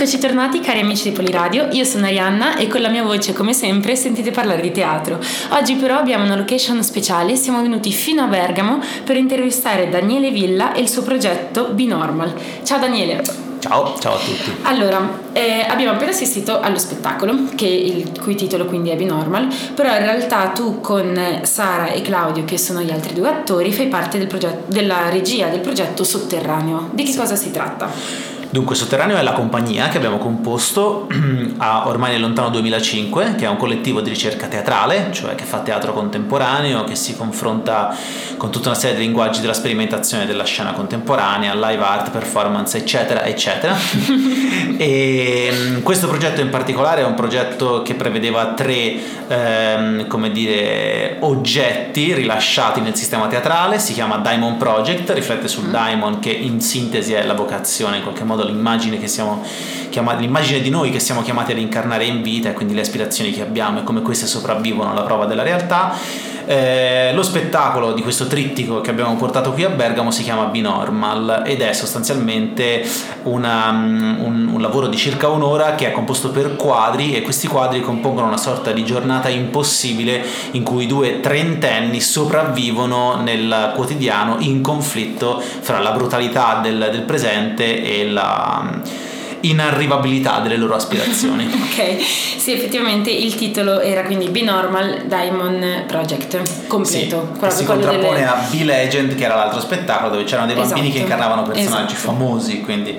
Eccoci tornati cari amici di Poliradio, io sono Arianna e con la mia voce come sempre sentite parlare di teatro. Oggi però abbiamo una location speciale, siamo venuti fino a Bergamo per intervistare Daniele Villa e il suo progetto Binormal. Ciao Daniele! Ciao, ciao a tutti. Allora, eh, abbiamo appena assistito allo spettacolo, il cui titolo quindi è Binormal, però in realtà tu con Sara e Claudio, che sono gli altri due attori, fai parte del progetto, della regia del progetto Sotterraneo. Di che sì. cosa si tratta? Dunque, Sotterraneo è la compagnia che abbiamo composto a ormai nel lontano 2005, che è un collettivo di ricerca teatrale, cioè che fa teatro contemporaneo, che si confronta con tutta una serie di linguaggi della sperimentazione della scena contemporanea, live art, performance, eccetera, eccetera. e questo progetto in particolare è un progetto che prevedeva tre, ehm, come dire, oggetti rilasciati nel sistema teatrale, si chiama Diamond Project, riflette sul mm. diamond che in sintesi è la vocazione in qualche modo modo l'immagine, chiamati, l'immagine di noi che siamo chiamati ad incarnare in vita e quindi le aspirazioni che abbiamo e come queste sopravvivono alla prova della realtà. Eh, lo spettacolo di questo trittico che abbiamo portato qui a Bergamo si chiama Binormal ed è sostanzialmente una, mm, un, un, lavoro di circa un'ora che è composto per quadri e questi quadri compongono una sorta di giornata impossibile in cui due trentenni sopravvivono nel quotidiano in conflitto fra la brutalità del, del presente e la inarrivabilità delle loro aspirazioni. ok, sì, effettivamente il titolo era quindi Binormal Diamond Project completo. Sì, si contrappone delle... a B-Legend, che era l'altro spettacolo dove c'erano dei bambini esatto, che incarnavano personaggi esatto. famosi, quindi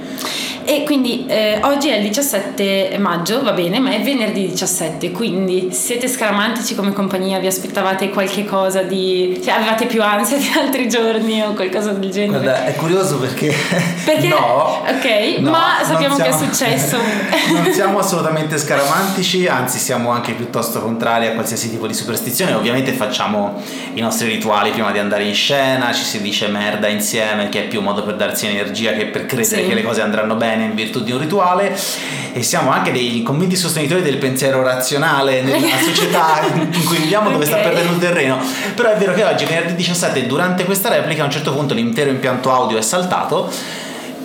e quindi eh, oggi è il 17 maggio, va bene, ma è venerdì 17, quindi siete scaramantici come compagnia, vi aspettavate qualche cosa di... cioè avevate più ansia di altri giorni o qualcosa del genere? Guarda, è curioso perché... Perché? no. Ok, no, ma sappiamo siamo, che è successo. non siamo assolutamente scaramantici, anzi siamo anche piuttosto contrari a qualsiasi tipo di superstizione, ovviamente facciamo i nostri rituali prima di andare in scena, ci si dice merda insieme, che è più un modo per darsi energia che per credere sì. che le cose andranno bene bene in virtù di un rituale e siamo anche dei convinti sostenitori del pensiero razionale nella società in cui viviamo dove okay. sta perdendo il terreno però è vero che oggi venerdì 17 durante questa replica a un certo punto l'intero impianto audio è saltato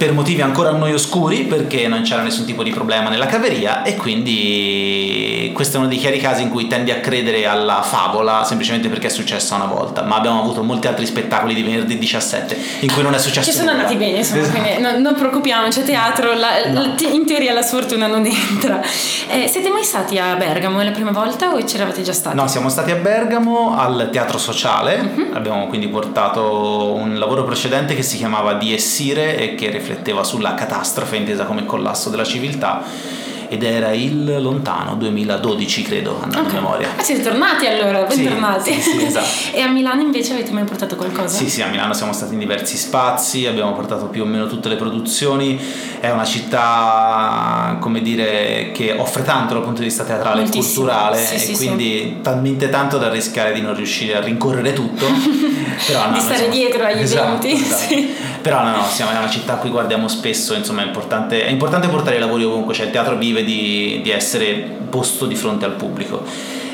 per motivi ancora a noi oscuri perché non c'era nessun tipo di problema nella caveria e quindi questo è uno dei chiari casi in cui tendi a credere alla favola semplicemente perché è successa una volta ma abbiamo avuto molti altri spettacoli di venerdì 17 in cui non è successo che sono nulla. andati bene insomma esatto. quindi non, non preoccupiamoci a teatro la, no. la, in teoria la sfortuna non entra eh, siete mai stati a Bergamo è la prima volta o c'eravate già stati? no siamo stati a Bergamo al teatro sociale uh-huh. abbiamo quindi portato un lavoro precedente che si chiamava Di Essire e che rifletteva sulla catastrofe intesa come collasso della civiltà ed era il lontano 2012 credo andando okay. a memoria ah, siete tornati allora bentornati sì, sì, sì, esatto. e a Milano invece avete mai portato qualcosa? sì sì a Milano siamo stati in diversi spazi abbiamo portato più o meno tutte le produzioni è una città come dire che offre tanto dal punto di vista teatrale Moltissimo. e culturale sì, e quindi talmente tanto da rischiare di non riuscire a rincorrere tutto però, no, di stare siamo... dietro agli esatto, eventi esatto. Però no, no siamo in una città a cui guardiamo spesso insomma è importante, è importante portare i lavori ovunque cioè il teatro vive di, di essere posto di fronte al pubblico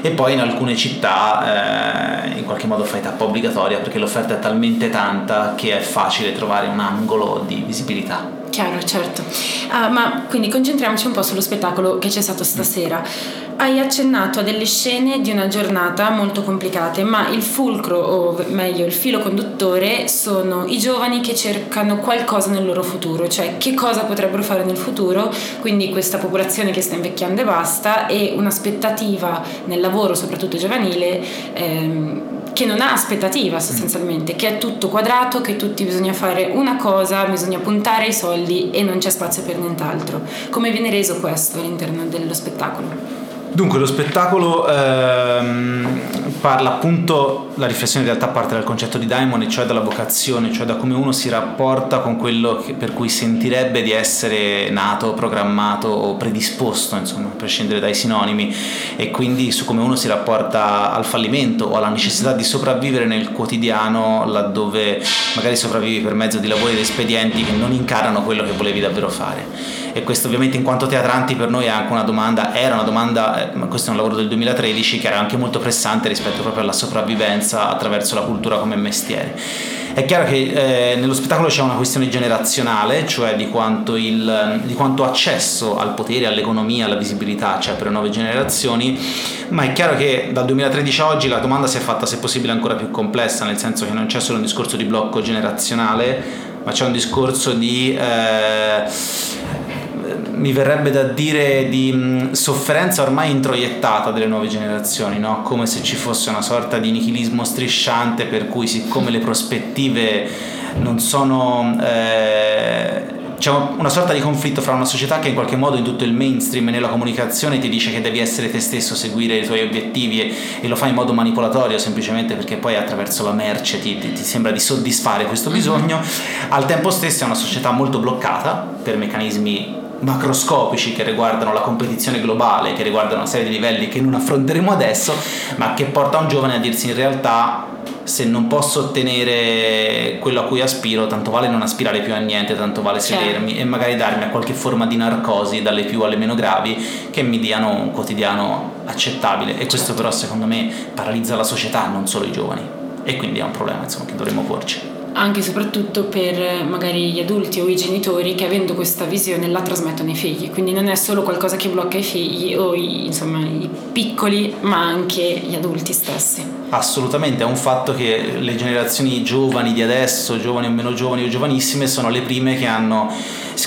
e poi in alcune città eh, in qualche modo fai tappa obbligatoria perché l'offerta è talmente tanta che è facile trovare un angolo di visibilità. Chiaro, certo. Uh, ma quindi concentriamoci un po' sullo spettacolo che c'è stato stasera. Hai accennato a delle scene di una giornata molto complicate, ma il fulcro, o meglio il filo conduttore, sono i giovani che cercano qualcosa nel loro futuro, cioè che cosa potrebbero fare nel futuro, quindi questa popolazione che sta invecchiando e basta, e un'aspettativa nel lavoro, soprattutto giovanile, ehm, che non ha aspettativa sostanzialmente, che è tutto quadrato, che tutti bisogna fare una cosa, bisogna puntare ai soldi e non c'è spazio per nient'altro. Come viene reso questo all'interno dello spettacolo? Dunque, lo spettacolo ehm, parla appunto, la riflessione in realtà parte dal concetto di Daimon, cioè dalla vocazione, cioè da come uno si rapporta con quello che, per cui sentirebbe di essere nato, programmato o predisposto, insomma, a prescindere dai sinonimi, e quindi su come uno si rapporta al fallimento o alla necessità di sopravvivere nel quotidiano, laddove magari sopravvivi per mezzo di lavori ed espedienti che non incarnano quello che volevi davvero fare. E questo ovviamente in quanto teatranti per noi è anche una domanda, era una domanda eh, questo è un lavoro del 2013 che era anche molto pressante rispetto proprio alla sopravvivenza attraverso la cultura come mestiere. È chiaro che eh, nello spettacolo c'è una questione generazionale, cioè di quanto, il, di quanto accesso al potere, all'economia, alla visibilità c'è per nuove generazioni, ma è chiaro che dal 2013 a oggi la domanda si è fatta se possibile ancora più complessa, nel senso che non c'è solo un discorso di blocco generazionale, ma c'è un discorso di... Eh, mi verrebbe da dire di sofferenza ormai introiettata delle nuove generazioni, no? come se ci fosse una sorta di nichilismo strisciante per cui siccome le prospettive non sono... Eh, c'è una sorta di conflitto fra una società che in qualche modo in tutto il mainstream e nella comunicazione ti dice che devi essere te stesso, seguire i tuoi obiettivi e, e lo fai in modo manipolatorio semplicemente perché poi attraverso la merce ti, ti, ti sembra di soddisfare questo mhm. bisogno, al tempo stesso è una società molto bloccata per meccanismi macroscopici che riguardano la competizione globale, che riguardano una serie di livelli che non affronteremo adesso, ma che porta un giovane a dirsi in realtà se non posso ottenere quello a cui aspiro, tanto vale non aspirare più a niente, tanto vale certo. sedermi certo. e magari darmi a qualche forma di narcosi, dalle più alle meno gravi, che mi diano un quotidiano accettabile. E questo certo. però secondo me paralizza la società, non solo i giovani. E quindi è un problema insomma, che dovremmo porci anche e soprattutto per magari gli adulti o i genitori che avendo questa visione la trasmettono ai figli, quindi non è solo qualcosa che blocca i figli o i, insomma, i piccoli, ma anche gli adulti stessi. Assolutamente, è un fatto che le generazioni giovani di adesso, giovani o meno giovani o giovanissime, sono le prime che hanno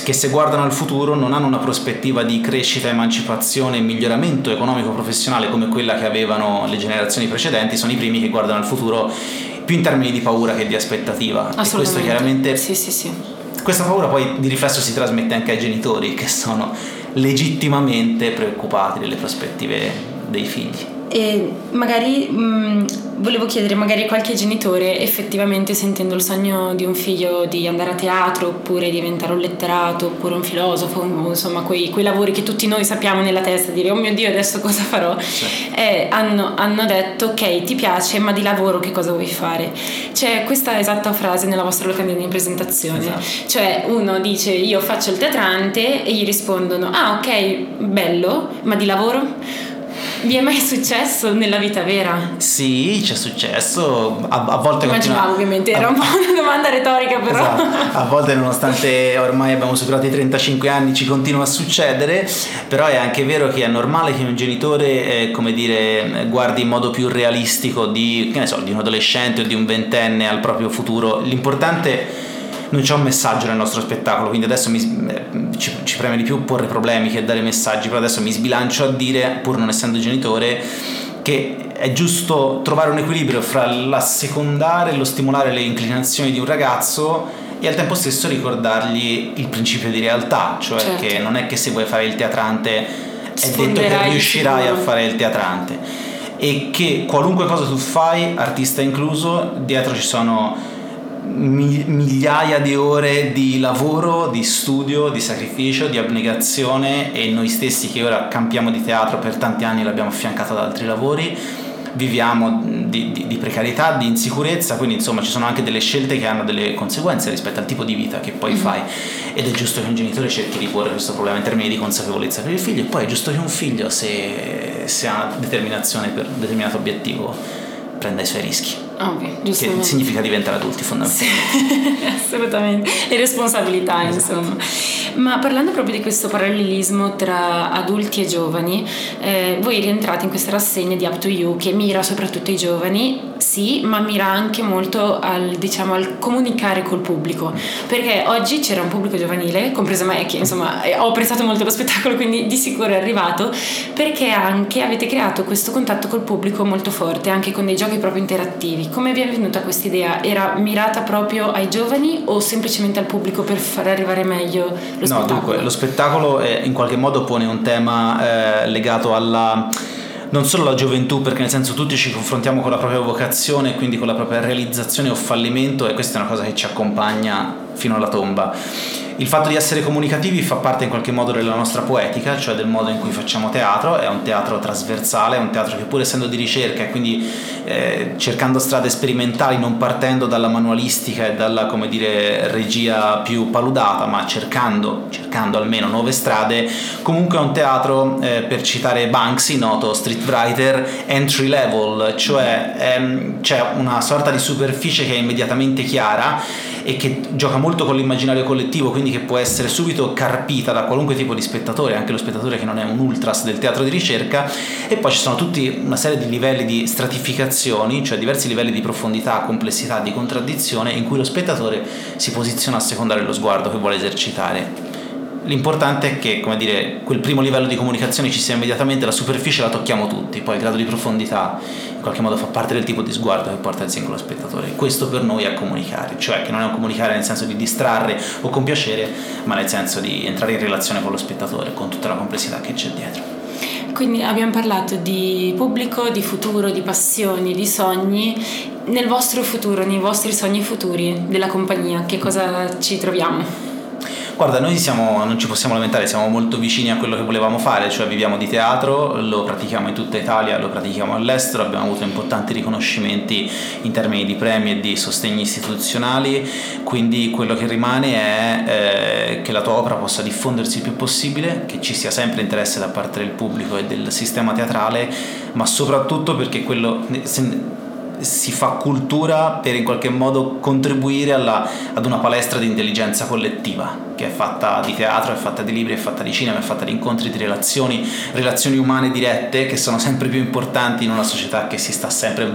che se guardano al futuro non hanno una prospettiva di crescita, emancipazione e miglioramento economico professionale come quella che avevano le generazioni precedenti, sono i primi che guardano al futuro più in termini di paura che di aspettativa. E questo chiaramente... Sì, sì, sì. Questa paura poi di riflesso si trasmette anche ai genitori che sono legittimamente preoccupati delle prospettive dei figli. E magari mh, mm, volevo chiedere, magari qualche genitore effettivamente sentendo il sogno di un figlio di andare a teatro oppure diventare un letterato oppure un filosofo, insomma quei, quei lavori che tutti noi sappiamo nella testa, dire oh mio Dio adesso cosa farò, sì. eh, hanno, hanno, detto ok ti piace ma di lavoro che cosa vuoi fare? C'è questa esatta frase nella vostra locandina di presentazione, esatto. cioè uno dice io faccio il teatrante e gli rispondono ah ok bello ma di lavoro? Vi è mai successo nella vita vera? Sì, c'è successo. A, a volte Immaginavo continua... ovviamente, era un po' una domanda retorica però. Esatto. A volte nonostante ormai abbiamo superato i 35 anni ci continua a succedere, però è anche vero che è normale che un genitore, eh, come dire, guardi in modo più realistico di, che ne so, di un adolescente o di un ventenne al proprio futuro. L'importante non c'è un messaggio nel nostro spettacolo, quindi adesso mi, eh, ci, ci, preme di più porre problemi che dare messaggi, però adesso mi sbilancio a dire, pur non essendo genitore, che è giusto trovare un equilibrio fra l'assecondare e lo stimolare le inclinazioni di un ragazzo e al tempo stesso ricordargli il principio di realtà, cioè certo. che non è che se vuoi fare il teatrante è detto che riuscirai a fare il teatrante e che qualunque cosa tu fai, artista incluso, dietro ci sono migliaia di ore di lavoro, di studio, di sacrificio, di abnegazione e noi stessi che ora campiamo di teatro per tanti anni l'abbiamo affiancato ad altri lavori viviamo di, di, di, precarietà, di insicurezza, quindi insomma ci sono anche delle scelte che hanno delle conseguenze rispetto al tipo di vita che poi mm-hmm. fai ed è giusto che un genitore cerchi di porre questo problema in termini di consapevolezza per il figlio e poi è giusto che un figlio se, se ha determinazione per un determinato obiettivo prenda i suoi rischi. Ovvio, che significa diventare adulti fondamentalmente. Sì, assolutamente, e responsabilità esatto. insomma. Ma parlando proprio di questo parallelismo tra adulti e giovani, eh, voi rientrate in questa rassegna di Up to You che mira soprattutto ai giovani, sì, ma mira anche molto al, diciamo, al comunicare col pubblico, perché oggi c'era un pubblico giovanile, compreso me, che insomma eh, ho apprezzato molto lo spettacolo, quindi di sicuro è arrivato, perché anche avete creato questo contatto col pubblico molto forte, anche con dei giochi proprio interattivi. Come vi è venuta questa idea? Era mirata proprio ai giovani o semplicemente al pubblico per far arrivare meglio lo spettacolo? No, dunque, lo spettacolo è, in qualche modo pone un tema eh, legato alla non solo alla gioventù, perché nel senso tutti ci confrontiamo con la propria vocazione quindi con la propria realizzazione o fallimento e questa è una cosa che ci accompagna fino alla tomba Il fatto di essere comunicativi fa parte in qualche modo della nostra poetica, cioè del modo in cui facciamo teatro, è un teatro trasversale, è un teatro che pur essendo di ricerca e quindi eh, cercando strade sperimentali, non partendo dalla manualistica e dalla dire, regia più paludata, ma cercando, cercando almeno nuove strade, comunque è un teatro, eh, per citare Banksy, noto street writer, entry level, cioè ehm, c'è una sorta di superficie che è immediatamente chiara e che gioca molto con l'immaginario collettivo, quindi che può essere subito carpita da qualunque tipo di spettatore, anche lo spettatore che non è un ultras del teatro di ricerca, e poi ci sono tutti una serie di livelli di stratificazioni, cioè diversi livelli di profondità, complessità, di contraddizione, in cui lo spettatore si posiziona a seconda dello sguardo che vuole esercitare. L'importante è che, come dire, quel primo livello di comunicazione ci sia immediatamente, la superficie la tocchiamo tutti, poi il grado di profondità in qualche modo fa parte del tipo di sguardo che porta il singolo spettatore. Questo per noi è comunicare, cioè che non è un comunicare nel senso di distrarre o compiacere, ma nel senso di entrare in relazione con lo spettatore, con tutta la complessità che c'è dietro. Quindi abbiamo parlato di pubblico, di futuro, di passioni, di sogni. Nel vostro futuro, nei vostri sogni futuri della compagnia, che cosa ci troviamo? Guarda, noi siamo, non ci possiamo lamentare, siamo molto vicini a quello che volevamo fare, cioè viviamo di teatro, lo pratichiamo in tutta Italia, lo pratichiamo all'estero, abbiamo avuto importanti riconoscimenti in termini di premi e di sostegni istituzionali, quindi quello che rimane è eh, che la tua opera possa diffondersi il più possibile, che ci sia sempre interesse da parte del pubblico e del sistema teatrale, ma soprattutto perché quello si fa cultura per in qualche modo contribuire alla, ad una palestra di intelligenza collettiva che è fatta di teatro, è fatta di libri, è fatta di cinema, è fatta di incontri, di relazioni, relazioni umane dirette che sono sempre più importanti in una società che si sta sempre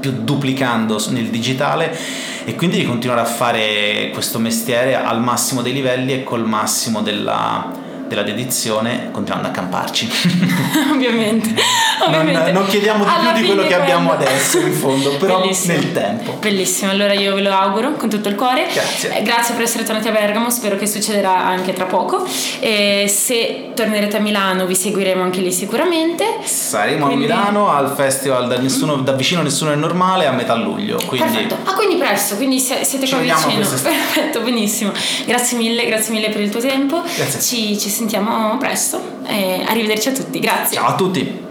più duplicando nel digitale e quindi di continuare a fare questo mestiere al massimo dei livelli e col massimo della, della dedizione continuando a camparci. Ovviamente. Ovviamente. Non, non, chiediamo di Alla più di quello che abbiamo adesso in fondo, però Bellissimo. nel tempo. Bellissimo, allora io ve lo auguro con tutto il cuore. Grazie. Eh, grazie per essere tornati a Bergamo, spero che succederà anche tra poco. E se tornerete a Milano vi seguiremo anche lì sicuramente. Saremo quindi... a Milano al festival da, nessuno, da, vicino Nessuno è normale a metà luglio. Quindi... Perfetto. Ah, quindi presto, quindi siete qua vicino. Perfetto, benissimo. Grazie mille, grazie mille per il tuo tempo. Grazie. Ci, ci sentiamo presto e arrivederci a tutti. Grazie. Ciao a tutti.